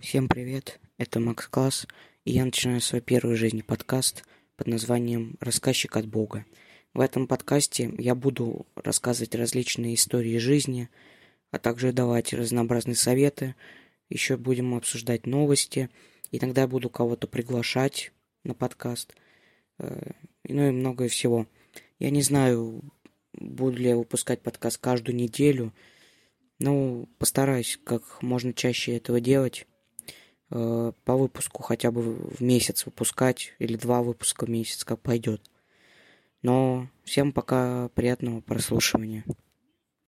Всем привет, это Макс Класс, и я начинаю свой первый в жизни подкаст под названием «Рассказчик от Бога». В этом подкасте я буду рассказывать различные истории жизни, а также давать разнообразные советы, еще будем обсуждать новости, иногда я буду кого-то приглашать на подкаст, э, ну и многое всего. Я не знаю, буду ли я выпускать подкаст каждую неделю, но постараюсь как можно чаще этого делать. Э, по выпуску хотя бы в месяц выпускать или два выпуска в месяц, как пойдет. Но всем пока приятного прослушивания.